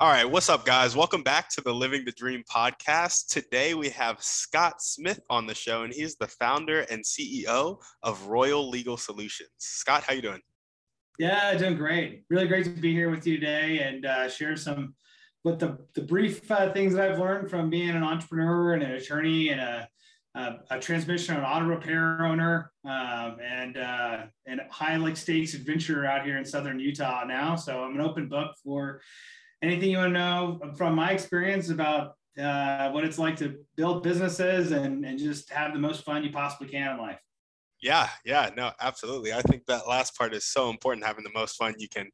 All right, what's up, guys? Welcome back to the Living the Dream podcast. Today we have Scott Smith on the show, and he's the founder and CEO of Royal Legal Solutions. Scott, how you doing? Yeah, doing great. Really great to be here with you today and uh, share some, with the the brief uh, things that I've learned from being an entrepreneur and an attorney and a a, a transmission and auto repair owner um, and uh, and high like stakes adventurer out here in southern Utah now. So I'm an open book for anything you want to know from my experience about uh, what it's like to build businesses and, and just have the most fun you possibly can in life. Yeah, yeah, no, absolutely. I think that last part is so important having the most fun you can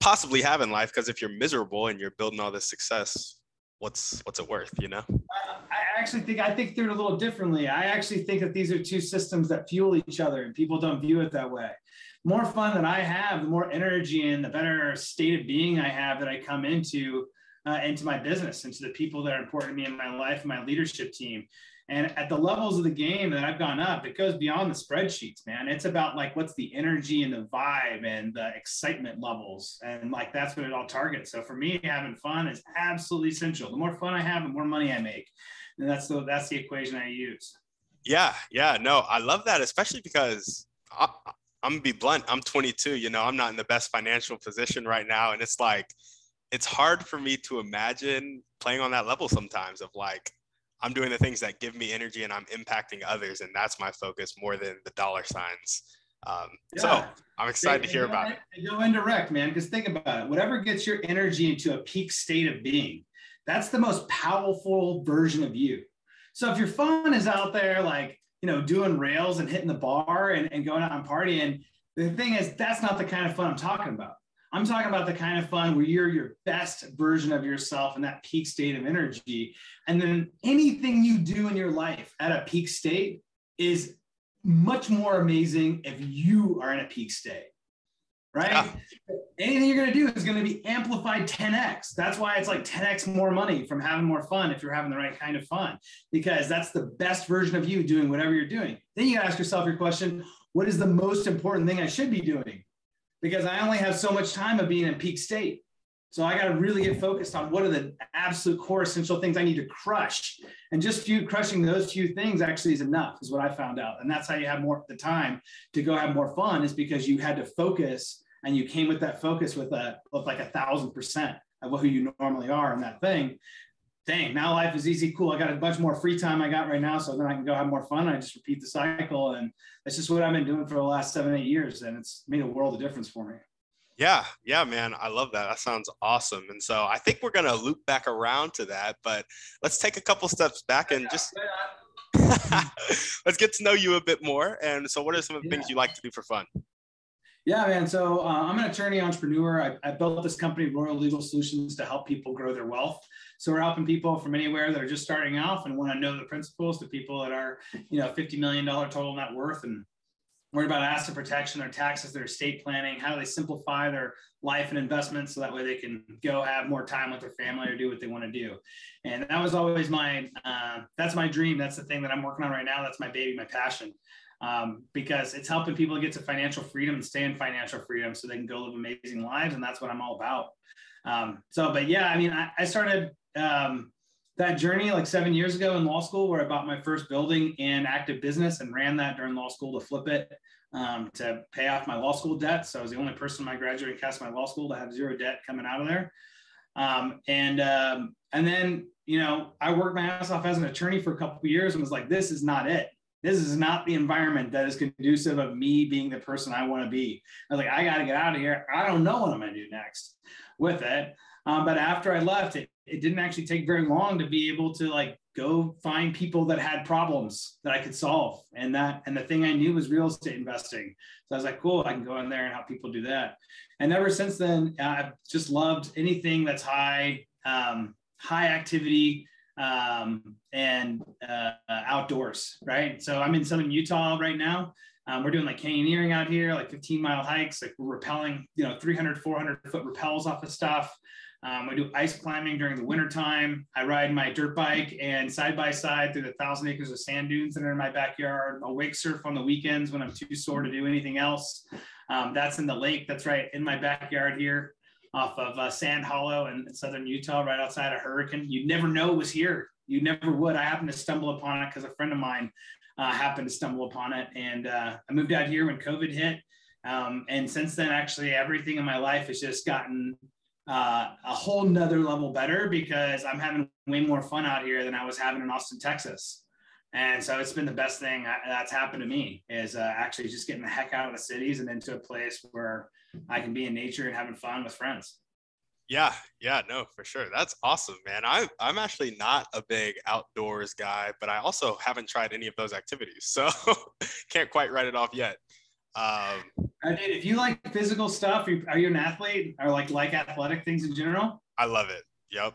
possibly have in life because if you're miserable and you're building all this success, what's what's it worth, you know? I actually think I think through it a little differently. I actually think that these are two systems that fuel each other and people don't view it that way more fun that I have, the more energy and the better state of being I have that I come into uh, into my business, into the people that are important to me in my life, my leadership team. And at the levels of the game that I've gone up, it goes beyond the spreadsheets, man. It's about like what's the energy and the vibe and the excitement levels. And like that's what it all targets. So for me, having fun is absolutely essential. The more fun I have, the more money I make. And that's the that's the equation I use. Yeah, yeah, no, I love that, especially because I, I'm gonna be blunt. I'm 22. You know, I'm not in the best financial position right now, and it's like, it's hard for me to imagine playing on that level sometimes. Of like, I'm doing the things that give me energy, and I'm impacting others, and that's my focus more than the dollar signs. Um, yeah. So I'm excited to hear about it. Go indirect, man. Because think about it. Whatever gets your energy into a peak state of being, that's the most powerful version of you. So if your fun is out there, like you know, doing rails and hitting the bar and, and going out and partying. The thing is, that's not the kind of fun I'm talking about. I'm talking about the kind of fun where you're your best version of yourself in that peak state of energy. And then anything you do in your life at a peak state is much more amazing if you are in a peak state right? Yeah. Anything you're going to do is going to be amplified 10x. That's why it's like 10x more money from having more fun if you're having the right kind of fun, because that's the best version of you doing whatever you're doing. Then you ask yourself your question what is the most important thing I should be doing? Because I only have so much time of being in peak state. So I got to really get focused on what are the absolute core essential things I need to crush. And just few crushing those few things actually is enough, is what I found out. And that's how you have more the time to go have more fun, is because you had to focus and you came with that focus with a with like a thousand percent of who you normally are in that thing. Dang, now life is easy, cool. I got a bunch more free time I got right now, so then I can go have more fun. I just repeat the cycle, and that's just what I've been doing for the last seven, eight years, and it's made a world of difference for me. Yeah, yeah, man. I love that. That sounds awesome. And so I think we're going to loop back around to that, but let's take a couple steps back and just let's get to know you a bit more. And so, what are some of the yeah. things you like to do for fun? Yeah, man. So uh, I'm an attorney entrepreneur. I, I, built this company, Royal Legal Solutions, to help people grow their wealth. So we're helping people from anywhere that are just starting off and want to know the principles to people that are, you know, $50 million total net worth and worried about asset protection, their taxes, their estate planning, how do they simplify their life and investments so that way they can go have more time with their family or do what they want to do. And that was always my, uh, that's my dream. That's the thing that I'm working on right now. That's my baby, my passion. Um, because it's helping people get to financial freedom and stay in financial freedom so they can go live amazing lives. And that's what I'm all about. Um, so, but yeah, I mean, I, I started um, that journey like seven years ago in law school where I bought my first building in active business and ran that during law school to flip it um, to pay off my law school debt. So I was the only person in my graduating class my law school to have zero debt coming out of there. Um, and um, and then you know I worked my ass off as an attorney for a couple of years and was like, this is not it. This is not the environment that is conducive of me being the person I want to be. I was like, I got to get out of here. I don't know what I'm going to do next with it. Um, but after I left, it, it didn't actually take very long to be able to like go find people that had problems that I could solve. And that, and the thing I knew was real estate investing. So I was like, cool, I can go in there and help people do that. And ever since then, I've just loved anything that's high, um, high activity, um, and uh, outdoors, right? So I'm in southern Utah right now. Um, we're doing like canyoneering out here, like 15 mile hikes, like we're rappelling, you know, 300, 400 foot rappels off of stuff. Um, I do ice climbing during the winter time. I ride my dirt bike and side by side through the thousand acres of sand dunes that are in my backyard. I'll wake surf on the weekends when I'm too sore to do anything else. Um, that's in the lake. That's right in my backyard here off of uh, Sand Hollow in southern Utah, right outside of Hurricane. You'd never know it was here. You never would. I happened to stumble upon it because a friend of mine uh, happened to stumble upon it. And uh, I moved out here when COVID hit. Um, and since then, actually, everything in my life has just gotten uh, a whole nother level better because I'm having way more fun out here than I was having in Austin, Texas. And so it's been the best thing that's happened to me is uh, actually just getting the heck out of the cities and into a place where I can be in nature and having fun with friends. Yeah, yeah, no, for sure. That's awesome, man. I, I'm actually not a big outdoors guy, but I also haven't tried any of those activities. So can't quite write it off yet. Um, I did. If you like physical stuff, are you an athlete or like like athletic things in general? I love it. Yep.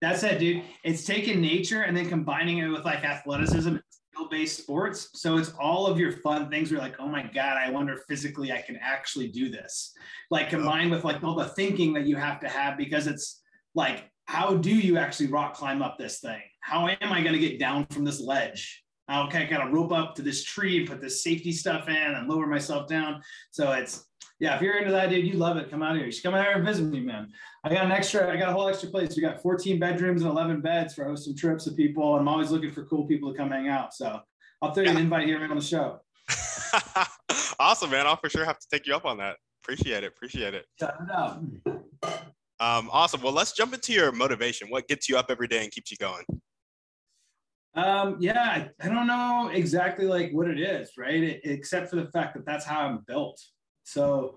That's it, dude. It's taking nature and then combining it with like athleticism, skill based sports. So it's all of your fun things. Where you're like, oh my god, I wonder physically I can actually do this. Like combined with like all the thinking that you have to have because it's like, how do you actually rock climb up this thing? How am I going to get down from this ledge? okay, I got to rope up to this tree and put this safety stuff in and lower myself down. So it's, yeah, if you're into that, dude, you love it. Come out here. You should come out here and visit me, man. I got an extra, I got a whole extra place. We got 14 bedrooms and 11 beds for hosting trips of people. And I'm always looking for cool people to come hang out. So I'll throw you an invite here on the show. awesome, man. I'll for sure have to take you up on that. Appreciate it. Appreciate it. Shut it out. Um, awesome. Well, let's jump into your motivation. What gets you up every day and keeps you going? Um, yeah, I, I, don't know exactly like what it is, right? It, except for the fact that that's how I'm built. So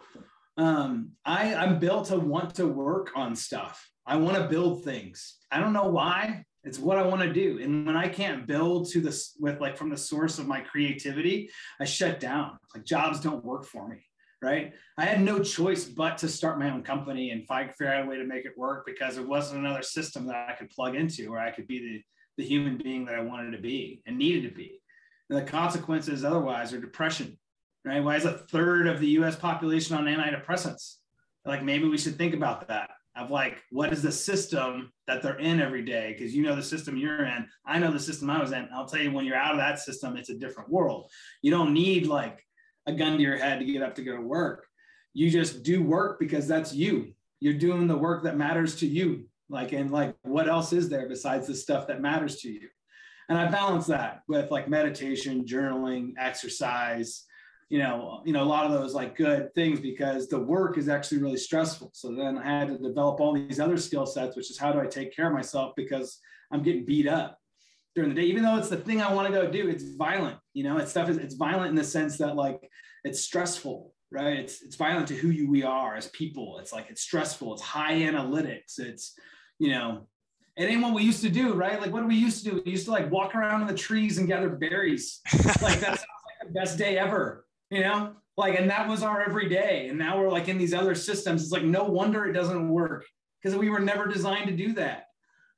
um, I, I'm built to want to work on stuff. I want to build things. I don't know why. It's what I want to do. And when I can't build to this with like from the source of my creativity, I shut down. Like jobs don't work for me. Right. I had no choice but to start my own company and find figure out a way to make it work because there wasn't another system that I could plug into where I could be the the human being that I wanted to be and needed to be. And the consequences otherwise are depression, right? Why is a third of the US population on antidepressants? Like maybe we should think about that of like, what is the system that they're in every day? Because you know the system you're in. I know the system I was in. I'll tell you, when you're out of that system, it's a different world. You don't need like a gun to your head to get up to go to work. You just do work because that's you. You're doing the work that matters to you like and like what else is there besides the stuff that matters to you and i balance that with like meditation journaling exercise you know you know a lot of those like good things because the work is actually really stressful so then i had to develop all these other skill sets which is how do i take care of myself because i'm getting beat up during the day even though it's the thing i want to go do it's violent you know it's stuff is it's violent in the sense that like it's stressful right it's it's violent to who you we are as people it's like it's stressful it's high analytics it's you know, it ain't what we used to do, right? Like what do we used to do? We used to like walk around in the trees and gather berries. like that's like the best day ever, you know? Like, and that was our everyday. And now we're like in these other systems. It's like no wonder it doesn't work because we were never designed to do that.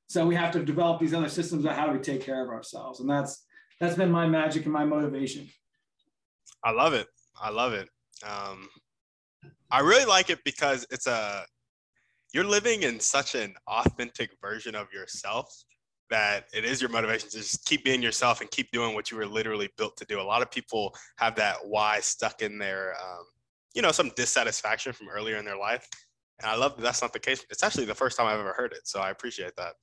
So we have to develop these other systems of how do we take care of ourselves. And that's that's been my magic and my motivation. I love it. I love it. Um, I really like it because it's a you're living in such an authentic version of yourself that it is your motivation to just keep being yourself and keep doing what you were literally built to do. A lot of people have that why stuck in their, um, you know, some dissatisfaction from earlier in their life. And I love that that's not the case. It's actually the first time I've ever heard it. So I appreciate that.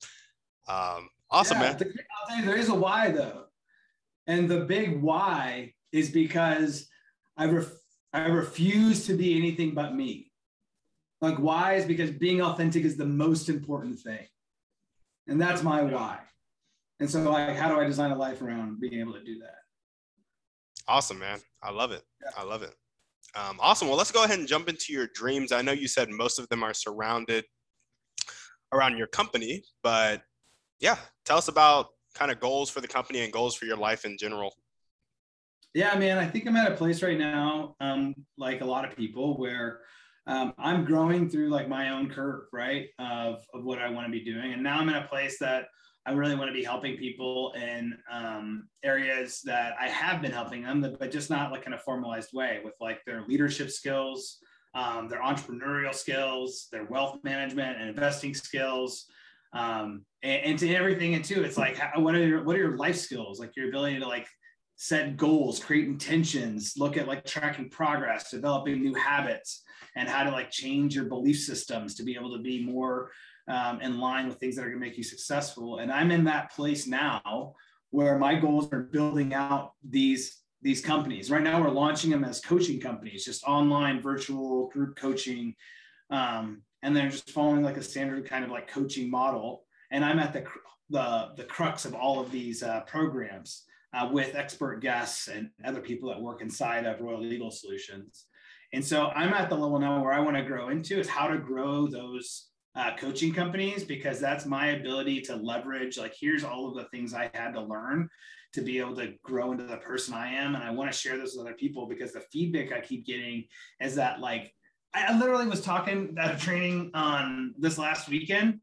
Um, awesome, yeah, man. I'll tell you, there is a why though. And the big why is because I, ref- I refuse to be anything but me. Like why is because being authentic is the most important thing. And that's my why. And so like how do I design a life around being able to do that? Awesome, man. I love it. Yeah. I love it. Um, awesome. Well, let's go ahead and jump into your dreams. I know you said most of them are surrounded around your company, but yeah, tell us about kind of goals for the company and goals for your life in general. Yeah, man, I think I'm at a place right now, um, like a lot of people, where um, I'm growing through like my own curve, right, of, of what I want to be doing. And now I'm in a place that I really want to be helping people in um, areas that I have been helping them, but just not like in a formalized way with like their leadership skills, um, their entrepreneurial skills, their wealth management and investing skills, um, and, and, to everything. And too, it's like, what are your, what are your life skills? Like your ability to like set goals, create intentions, look at like tracking progress, developing new habits, and how to like change your belief systems to be able to be more um, in line with things that are going to make you successful. And I'm in that place now where my goals are building out these these companies. Right now, we're launching them as coaching companies, just online virtual group coaching, um, and they're just following like a standard kind of like coaching model. And I'm at the the, the crux of all of these uh, programs uh, with expert guests and other people that work inside of Royal Legal Solutions. And so I'm at the level now where I want to grow into is how to grow those uh, coaching companies because that's my ability to leverage like here's all of the things i had to learn to be able to grow into the person i am. And i want to share this with other people because the feedback i keep getting is that like i literally was talking at a training on this last weekend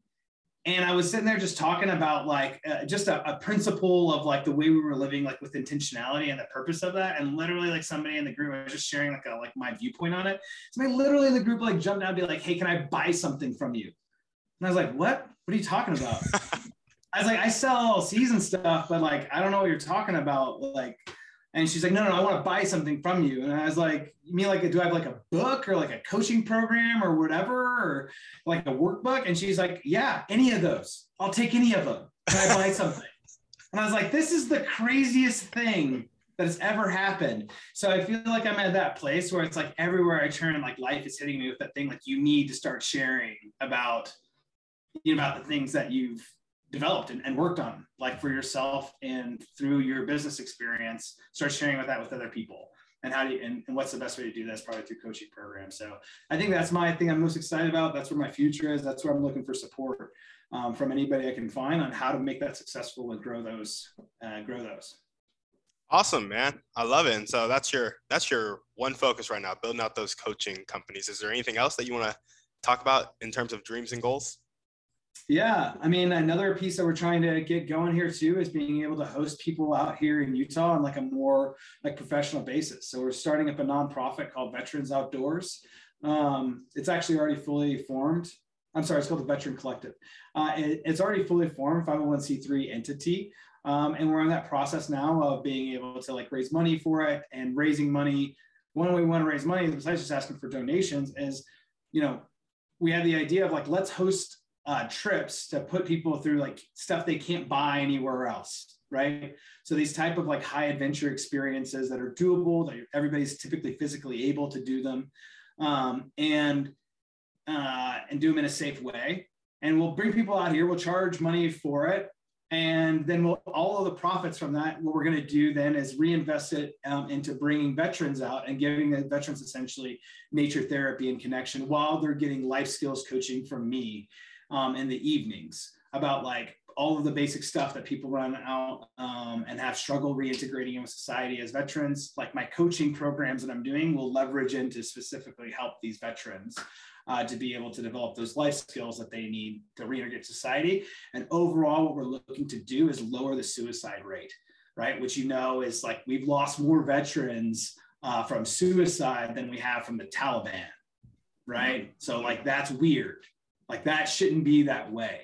and i was sitting there just talking about like uh, just a, a, principle of like the way we were living like with intentionality and the purpose of that and literally like somebody in the group I was just sharing like a like my viewpoint on it somebody literally in the group like jumped out and be like hey can i buy something from you and I was like, what? What are you talking about? I was like, I sell season stuff, but like, I don't know what you're talking about. Like, and she's like, no, no, no I want to buy something from you. And I was like, you mean like, do I have like a book or like a coaching program or whatever, or like a workbook? And she's like, yeah, any of those. I'll take any of them. Can I buy something? and I was like, this is the craziest thing that has ever happened. So I feel like I'm at that place where it's like everywhere I turn, like life is hitting me with that thing. Like you need to start sharing about you know, about the things that you've developed and, and, worked on, like for yourself and through your business experience, start sharing with that with other people. And how do you, and, and what's the best way to do that is probably through coaching programs. So I think that's my thing I'm most excited about. That's where my future is. That's where I'm looking for support um, from anybody I can find on how to make that successful and grow those, uh, grow those. Awesome, man. I love it. And so that's your, that's your one focus right now, building out those coaching companies. Is there anything else that you want to talk about in terms of dreams and goals? Yeah, I mean, another piece that we're trying to get going here too is being able to host people out here in Utah on like a more like professional basis. So we're starting up a nonprofit called Veterans Outdoors. Um, it's actually already fully formed. I'm sorry, it's called the Veteran Collective. Uh, it, it's already fully formed 501c3 entity. Um, and we're in that process now of being able to like raise money for it and raising money. One way we want to raise money, besides just asking for donations, is you know, we have the idea of like, let's host uh, trips to put people through like stuff they can't buy anywhere else right? So these type of like high adventure experiences that are doable that everybody's typically physically able to do them um, and uh, and do them in a safe way. And we'll bring people out here we'll charge money for it and then we'll, all of the profits from that what we're going to do then is reinvest it um, into bringing veterans out and giving the veterans essentially nature therapy and connection while they're getting life skills coaching from me um, in the evenings about like all of the basic stuff that people run out um, and have struggle reintegrating in with society as veterans. Like my coaching programs that I'm doing will leverage into specifically help these veterans uh, to be able to develop those life skills that they need to reintegrate society. And overall, what we're looking to do is lower the suicide rate, right? Which you know is like we've lost more veterans uh, from suicide than we have from the Taliban, right? So like that's weird, like that shouldn't be that way.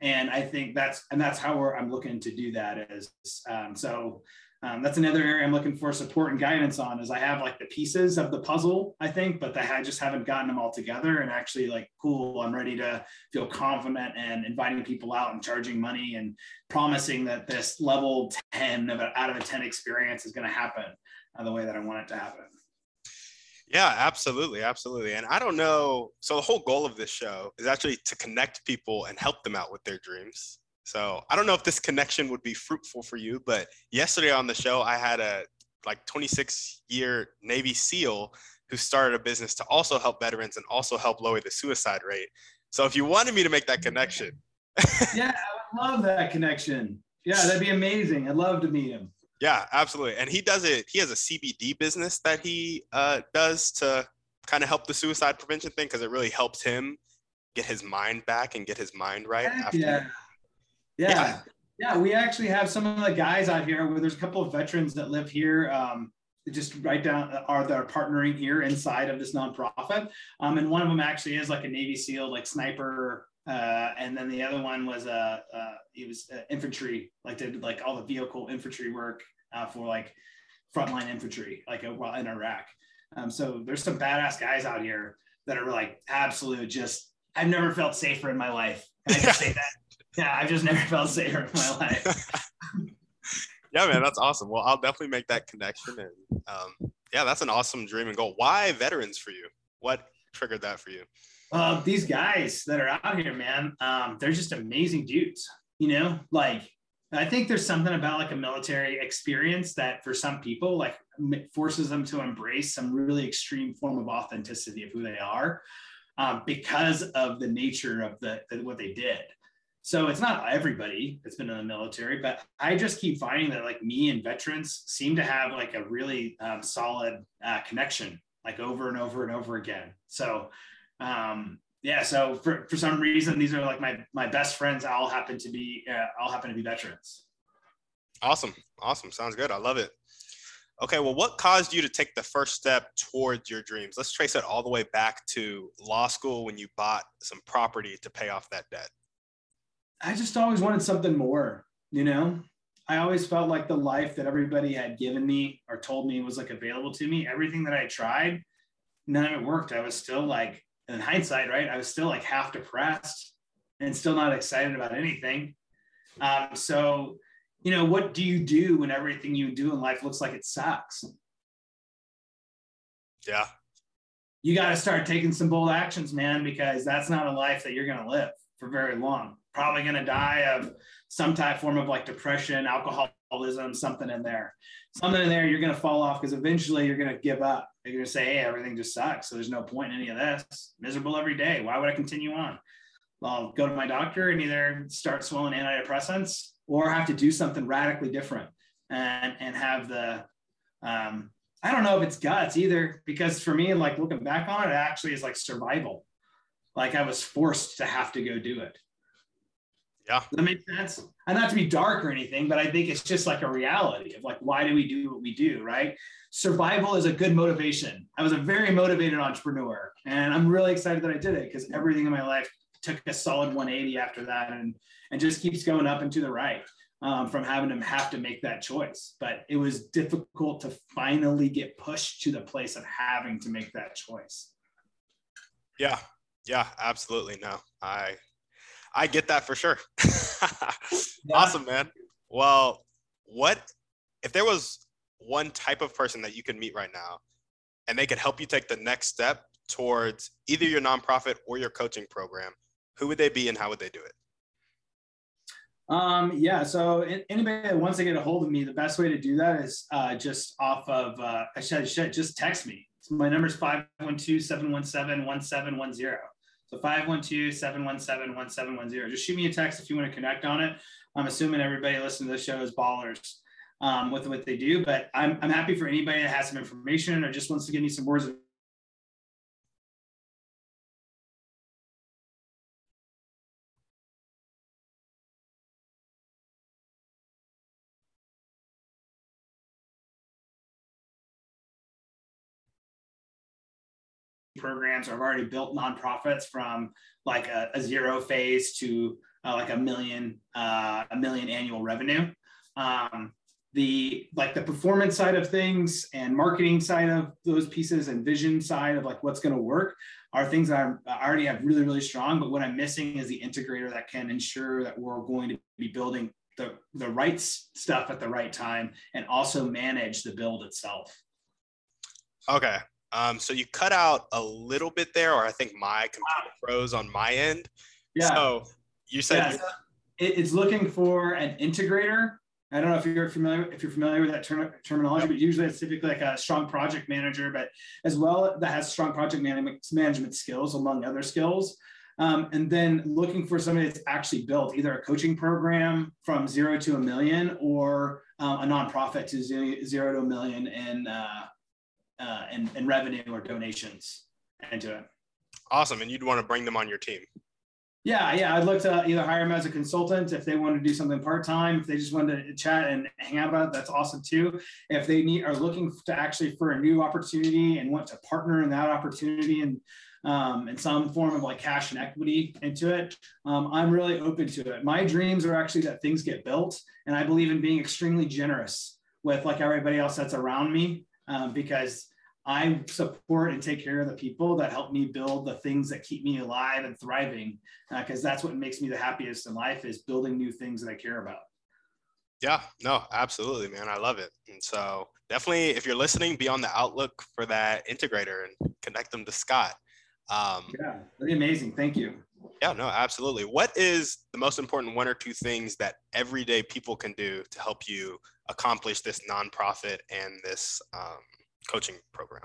And I think that's and that's how I'm looking to do that is um, so um, that's another area I'm looking for support and guidance on is I have like the pieces of the puzzle, I think, but I just haven't gotten them all together and actually like, cool, I'm ready to feel confident and inviting people out and charging money and promising that this level 10 of out of a 10 experience is going to happen uh, the way that I want it to happen. Yeah, absolutely. Absolutely. And I don't know. So, the whole goal of this show is actually to connect people and help them out with their dreams. So, I don't know if this connection would be fruitful for you, but yesterday on the show, I had a like 26 year Navy SEAL who started a business to also help veterans and also help lower the suicide rate. So if you wanted me to make that connection. yeah, I would love that connection. Yeah, that'd be amazing. I'd love to meet him. Yeah, absolutely. And he does it. He has a CBD business that he uh, does to kind of help the suicide prevention thing because it really helps him get his mind back and get his mind right. After. Yeah. yeah. yeah. Yeah, we actually have some of the guys out here where there's a couple of veterans that live here. Um, just right down are that are partnering here inside of this nonprofit. Um, and one of them actually is like a Navy SEAL, like sniper. Uh, and then the other one was a uh, uh, he was uh, infantry, like did like all the vehicle infantry work uh, for like frontline infantry, like uh, while in Iraq. Um, so there's some badass guys out here that are like absolute just. I've never felt safer in my life. Can I just say that? yeah, I've just never felt safer in my life. yeah, man, that's awesome. Well, I'll definitely make that connection. And um, yeah, that's an awesome dream and goal. Why veterans for you? What triggered that for you? Uh, these guys that are out here, man, um, they're just amazing dudes. You know, like I think there's something about like a military experience that for some people, like forces them to embrace some really extreme form of authenticity of who they are um, because of the nature of the, the what they did. So it's not everybody that's been in the military, but I just keep finding that like me and veterans seem to have like a really um, solid uh, connection, like over and over and over again. So um, yeah, so for, for some reason, these are like my my best friends. All happen to be uh, all happen to be veterans. Awesome, awesome, sounds good. I love it. Okay, well, what caused you to take the first step towards your dreams? Let's trace it all the way back to law school when you bought some property to pay off that debt. I just always wanted something more, you know? I always felt like the life that everybody had given me or told me was like available to me. Everything that I tried, none of it worked. I was still like, in hindsight, right? I was still like half depressed and still not excited about anything. Um, so, you know, what do you do when everything you do in life looks like it sucks? Yeah. You got to start taking some bold actions, man, because that's not a life that you're going to live for very long probably going to die of some type form of like depression, alcoholism, something in there. Something in there, you're going to fall off because eventually you're going to give up. You're going to say, hey, everything just sucks. So there's no point in any of this. Miserable every day. Why would I continue on? I'll go to my doctor and either start swallowing antidepressants or have to do something radically different and, and have the, um, I don't know if it's guts either, because for me, like looking back on it, it actually is like survival. Like I was forced to have to go do it. Yeah. Does that make sense? And not to be dark or anything, but I think it's just like a reality of like, why do we do what we do, right? Survival is a good motivation. I was a very motivated entrepreneur and I'm really excited that I did it because everything in my life took a solid 180 after that and, and just keeps going up and to the right um, from having to have to make that choice. But it was difficult to finally get pushed to the place of having to make that choice. Yeah. Yeah, absolutely. No, I I get that for sure. yeah. Awesome, man. Well, what if there was one type of person that you could meet right now and they could help you take the next step towards either your nonprofit or your coaching program, who would they be and how would they do it? Um, yeah, so anybody that wants to get a hold of me, the best way to do that is uh, just off of, uh, I should, should just text me. So my number is 512 717 1710. So 512-717-1710. Just shoot me a text if you want to connect on it. I'm assuming everybody listening to the show is ballers um, with what they do, but I'm, I'm happy for anybody that has some information or just wants to give me some words of programs. I've already built nonprofits from like a, a zero phase to uh, like a million, uh, a million annual revenue. Um, the like the performance side of things and marketing side of those pieces and vision side of like what's going to work are things that I'm, I already have really really strong. But what I'm missing is the integrator that can ensure that we're going to be building the the right stuff at the right time and also manage the build itself. Okay, um, so you cut out a little bit there, or I think my computer froze on my end. Yeah. So you said yeah, it's looking for an integrator I don't know if you're familiar if you're familiar with that term, terminology, but usually it's typically like a strong project manager, but as well that has strong project management management skills among other skills. Um, and then looking for somebody that's actually built either a coaching program from zero to a million or uh, a nonprofit to zero to a million in, uh, uh, in, in revenue or donations into it. Awesome. And you'd want to bring them on your team. Yeah, yeah. I'd look to either hire them as a consultant if they want to do something part time. If they just want to chat and hang out about it, that's awesome too. If they need are looking to actually for a new opportunity and want to partner in that opportunity and um, in some form of like cash and equity into it, um, I'm really open to it. My dreams are actually that things get built, and I believe in being extremely generous with like everybody else that's around me um, because I support and take care of the people that help me build the things that keep me alive and thriving because uh, that's what makes me the happiest in life is building new things that I care about. Yeah, no, absolutely, man. I love it. And so definitely if you're listening, be on the outlook for that integrator and connect them to Scott. Um, yeah, pretty amazing. Thank you. Yeah, no, absolutely. What is the most important one or two things that everyday people can do to help you accomplish this nonprofit and this um, coaching program?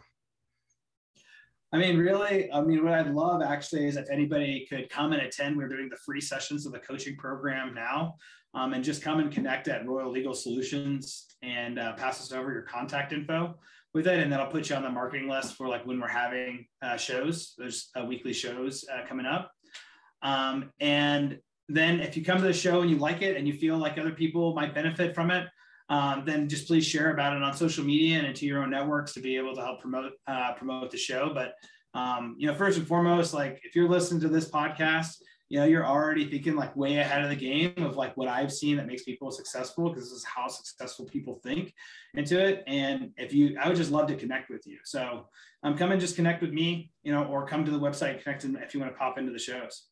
I mean, really, I mean, what I'd love actually is if anybody could come and attend. We're doing the free sessions of the coaching program now, um, and just come and connect at Royal Legal Solutions and uh, pass us over your contact info with it, and then I'll put you on the marketing list for like when we're having uh, shows. There's uh, weekly shows uh, coming up, um, and then if you come to the show and you like it and you feel like other people might benefit from it, um, then just please share about it on social media and into your own networks to be able to help promote uh, promote the show. But um, you know, first and foremost, like if you're listening to this podcast, you know, you're already thinking like way ahead of the game of like what I've seen that makes people successful because this is how successful people think into it. And if you, I would just love to connect with you. So um, come and just connect with me, you know, or come to the website, connect if you want to pop into the shows.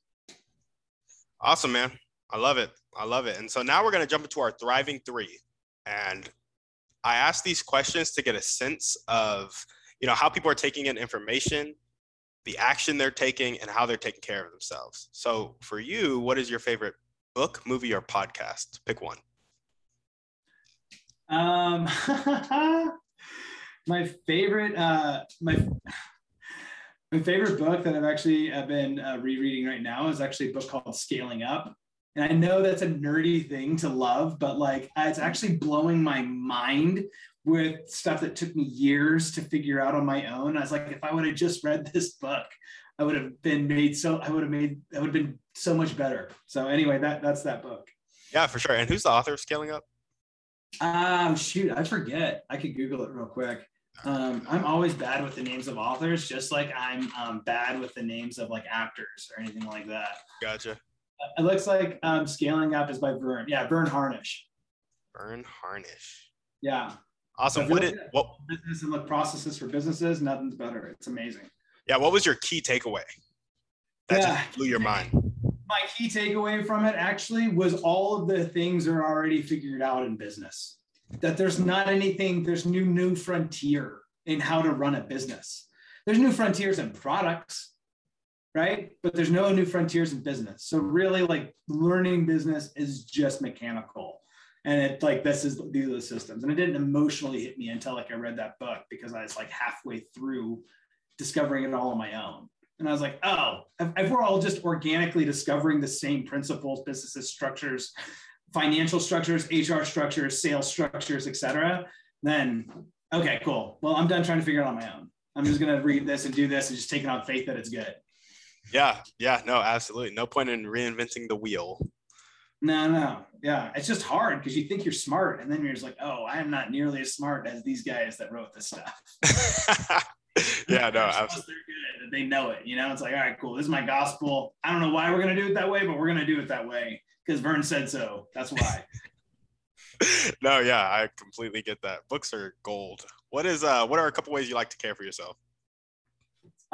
Awesome, man. I love it. I love it. And so now we're going to jump into our thriving three. And I ask these questions to get a sense of, you know, how people are taking in information, the action they're taking, and how they're taking care of themselves. So for you, what is your favorite book, movie, or podcast? Pick one. Um, my favorite, uh, my my favorite book that I've actually uh, been uh, rereading right now is actually a book called Scaling Up and I know that's a nerdy thing to love, but like it's actually blowing my mind with stuff that took me years to figure out on my own. I was like, if I would have just read this book, I would have been made so I would have made I would have been so much better. So anyway, that that's that book. Yeah, for sure. And who's the author of Scaling Up? Um, shoot, I forget. I could Google it real quick. Um, I'm always bad with the names of authors, just like I'm um, bad with the names of like actors or anything like that. Gotcha. It looks like um, scaling up is by Verne. Yeah, Verne Harnish. Verne Harnish. Yeah. Awesome. So what did what business and look processes for businesses? Nothing's better. It's amazing. Yeah. What was your key takeaway? That yeah. just blew your mind. My key takeaway from it actually was all of the things are already figured out in business. That there's not anything. There's new new frontier in how to run a business. There's new frontiers in products right? But there's no new frontiers in business. So really like learning business is just mechanical. And it like this is these are the systems. And it didn't emotionally hit me until like I read that book because I was like halfway through discovering it all on my own. And I was like, oh, if, if we're all just organically discovering the same principles, businesses, structures, financial structures, HR structures, sales structures, etc., then okay, cool. Well, I'm done trying to figure it out on my own. I'm just gonna read this and do this and just take it on faith that it's good. Yeah, yeah, no, absolutely. No point in reinventing the wheel. No, no, yeah, it's just hard because you think you're smart, and then you're just like, oh, I am not nearly as smart as these guys that wrote this stuff. yeah, no, absolutely. They're good. They know it. You know, it's like, all right, cool. This is my gospel. I don't know why we're gonna do it that way, but we're gonna do it that way because Verne said so. That's why. no, yeah, I completely get that. Books are gold. What is uh what are a couple ways you like to care for yourself?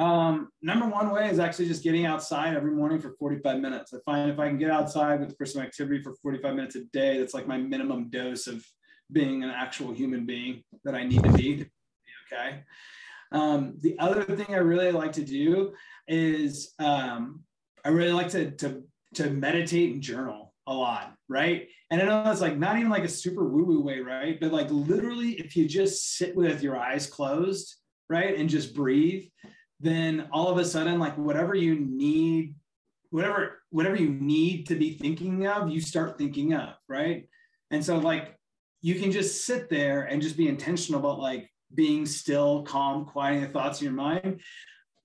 Um, number one way is actually just getting outside every morning for 45 minutes. I find if I can get outside with for some activity for 45 minutes a day, that's like my minimum dose of being an actual human being that I need to be. Okay. Um, the other thing I really like to do is um, I really like to, to, to meditate and journal a lot, right? And I know it's like not even like a super woo woo way, right? But like literally, if you just sit with your eyes closed, right, and just breathe, then all of a sudden, like whatever you need, whatever whatever you need to be thinking of, you start thinking of, right? And so like you can just sit there and just be intentional about like being still, calm, quieting the thoughts in your mind.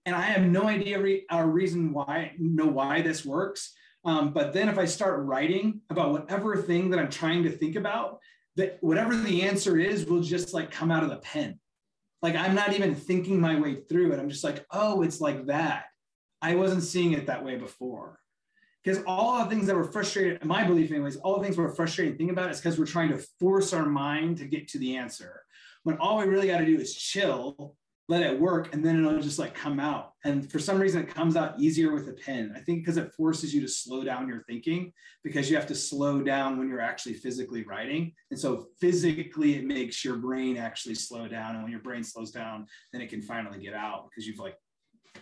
And I have no idea re- a reason why, know why this works. Um, but then if I start writing about whatever thing that I'm trying to think about, that whatever the answer is will just like come out of the pen. Like I'm not even thinking my way through it. I'm just like, oh, it's like that. I wasn't seeing it that way before. Because all the things that were frustrated, my belief anyways, all the things we're frustrated thinking about is because we're trying to force our mind to get to the answer. When all we really got to do is chill let it work and then it'll just like come out. And for some reason it comes out easier with a pen. I think because it forces you to slow down your thinking because you have to slow down when you're actually physically writing. And so physically it makes your brain actually slow down and when your brain slows down then it can finally get out because you've like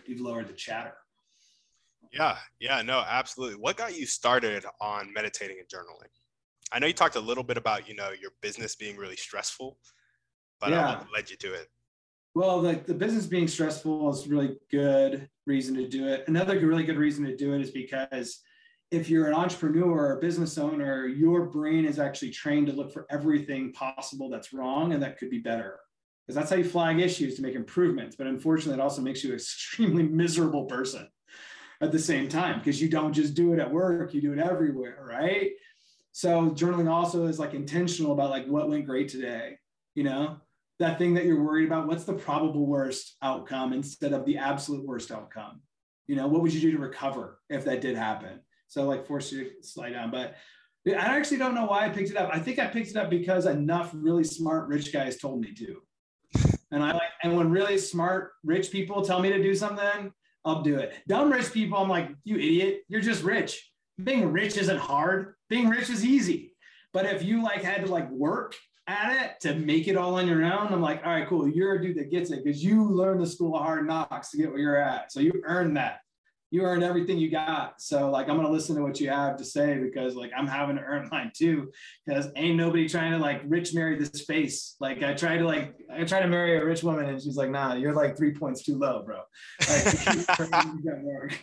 you've lowered the chatter. Yeah yeah no absolutely. What got you started on meditating and journaling? I know you talked a little bit about you know your business being really stressful but uh, yeah. what led you to it well, like the business being stressful is really good reason to do it. Another really good reason to do it is because if you're an entrepreneur or a business owner, your brain is actually trained to look for everything possible that's wrong and that could be better. Because that's how you flag issues to make improvements. But unfortunately, it also makes you an extremely miserable person at the same time because you don't just do it at work, you do it everywhere, right? So journaling also is like intentional about like what went great today, you know? That thing that you're worried about what's the probable worst outcome instead of the absolute worst outcome? You know what would you do to recover if that did happen? So like force you to slide down but i actually don't know why i picked it up. I think i picked it up because enough really smart rich guys told me to. And i like and when really smart rich people tell me to do something i'll do it. Dumb rich people i'm like you idiot. You're just rich. Being rich isn't hard. Being rich is easy. But if you like had to like work at it to make it all on your own, I'm like, all right, cool. You're a dude that gets it because you learned the school of hard knocks to get where you're at. So you earned that. You earned everything you got. So like I'm gonna listen to what you have to say because like I'm having to earn mine too. Because ain't nobody trying to like rich marry this face. Like I tried to like I tried to marry a rich woman and she's like, nah, you're like three points too low, bro. Like,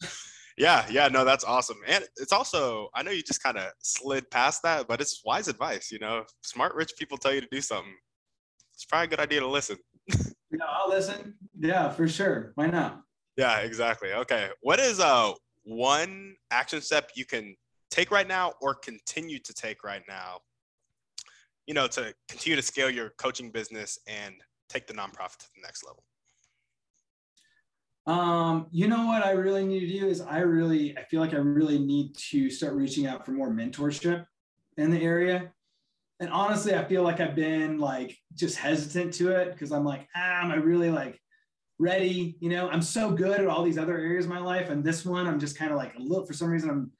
Yeah, yeah, no, that's awesome. And it's also, I know you just kind of slid past that, but it's wise advice. You know, smart rich people tell you to do something. It's probably a good idea to listen. yeah, I'll listen. Yeah, for sure. Why not? Yeah, exactly. Okay. What is uh one action step you can take right now or continue to take right now, you know, to continue to scale your coaching business and take the nonprofit to the next level? Um, you know what I really need to do is I really I feel like I really need to start reaching out for more mentorship in the area. And honestly, I feel like I've been like just hesitant to it because I'm like, ah, am I really like ready? You know, I'm so good at all these other areas of my life. And this one, I'm just kind of like a little, for some reason, I'm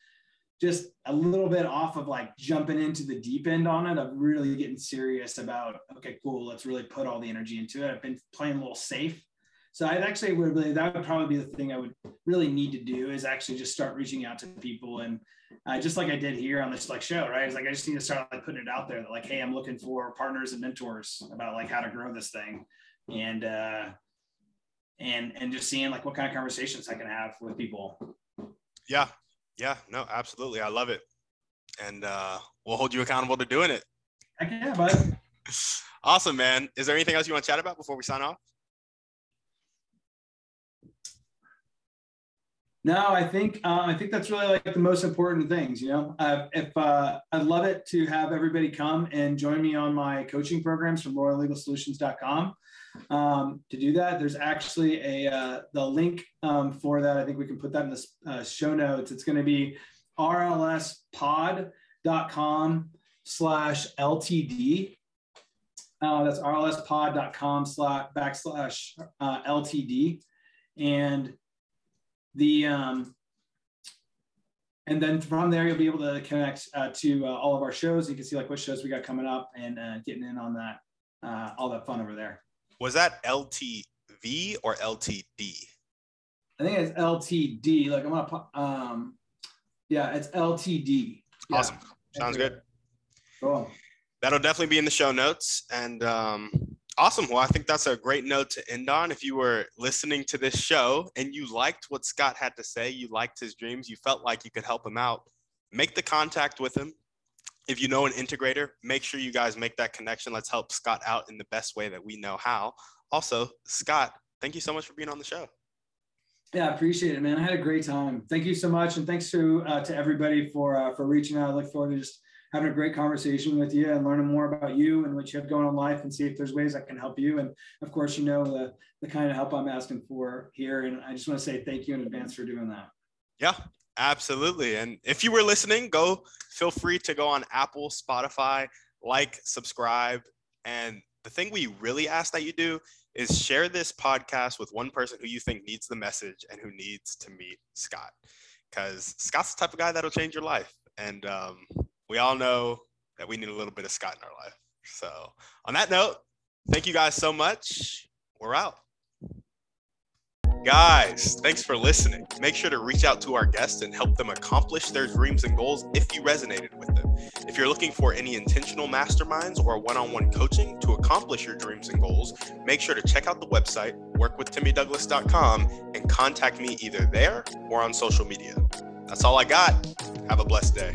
just a little bit off of like jumping into the deep end on it. I'm really getting serious about, okay, cool, let's really put all the energy into it. I've been playing a little safe so I'd actually would really that would probably be the thing I would really need to do is actually just start reaching out to people and uh, just like I did here on this like show, right? It's like I just need to start like putting it out there that like, hey, I'm looking for partners and mentors about like how to grow this thing, and uh, and and just seeing like what kind of conversations I can have with people. Yeah, yeah, no, absolutely, I love it, and uh, we'll hold you accountable to doing it. Heck yeah, bud. awesome, man. Is there anything else you want to chat about before we sign off? No, I think uh, I think that's really like the most important things. You know, uh, if uh, I'd love it to have everybody come and join me on my coaching programs from RoyalLegalSolutions.com. Um, to do that, there's actually a uh, the link um, for that. I think we can put that in the uh, show notes. It's going to be rlspod.com slash ltd. Uh, that's rlspod.com slash backslash ltd, and the um, and then from there you'll be able to connect uh, to uh, all of our shows. You can see like what shows we got coming up and uh, getting in on that uh, all that fun over there. Was that LTV or LTD? I think it's LTD. Like I'm gonna um, Yeah, it's LTD. Yeah. Awesome. Sounds good. Cool. That'll definitely be in the show notes. And um, awesome. Well, I think that's a great note to end on. If you were listening to this show and you liked what Scott had to say, you liked his dreams, you felt like you could help him out, make the contact with him. If you know an integrator, make sure you guys make that connection. Let's help Scott out in the best way that we know how. Also, Scott, thank you so much for being on the show. Yeah, I appreciate it, man. I had a great time. Thank you so much, and thanks to uh, to everybody for uh, for reaching out. I look forward to just having a great conversation with you and learning more about you and what you have going on in life, and see if there's ways I can help you. And of course, you know the the kind of help I'm asking for here, and I just want to say thank you in advance for doing that. Yeah, absolutely. And if you were listening, go feel free to go on Apple, Spotify, like, subscribe, and the thing we really ask that you do is share this podcast with one person who you think needs the message and who needs to meet Scott. Because Scott's the type of guy that'll change your life. And um, we all know that we need a little bit of Scott in our life. So, on that note, thank you guys so much. We're out. Guys, thanks for listening. Make sure to reach out to our guests and help them accomplish their dreams and goals if you resonated with them. If you're looking for any intentional masterminds or one on one coaching to accomplish your dreams and goals, make sure to check out the website, workwithtimmydouglas.com, and contact me either there or on social media. That's all I got. Have a blessed day.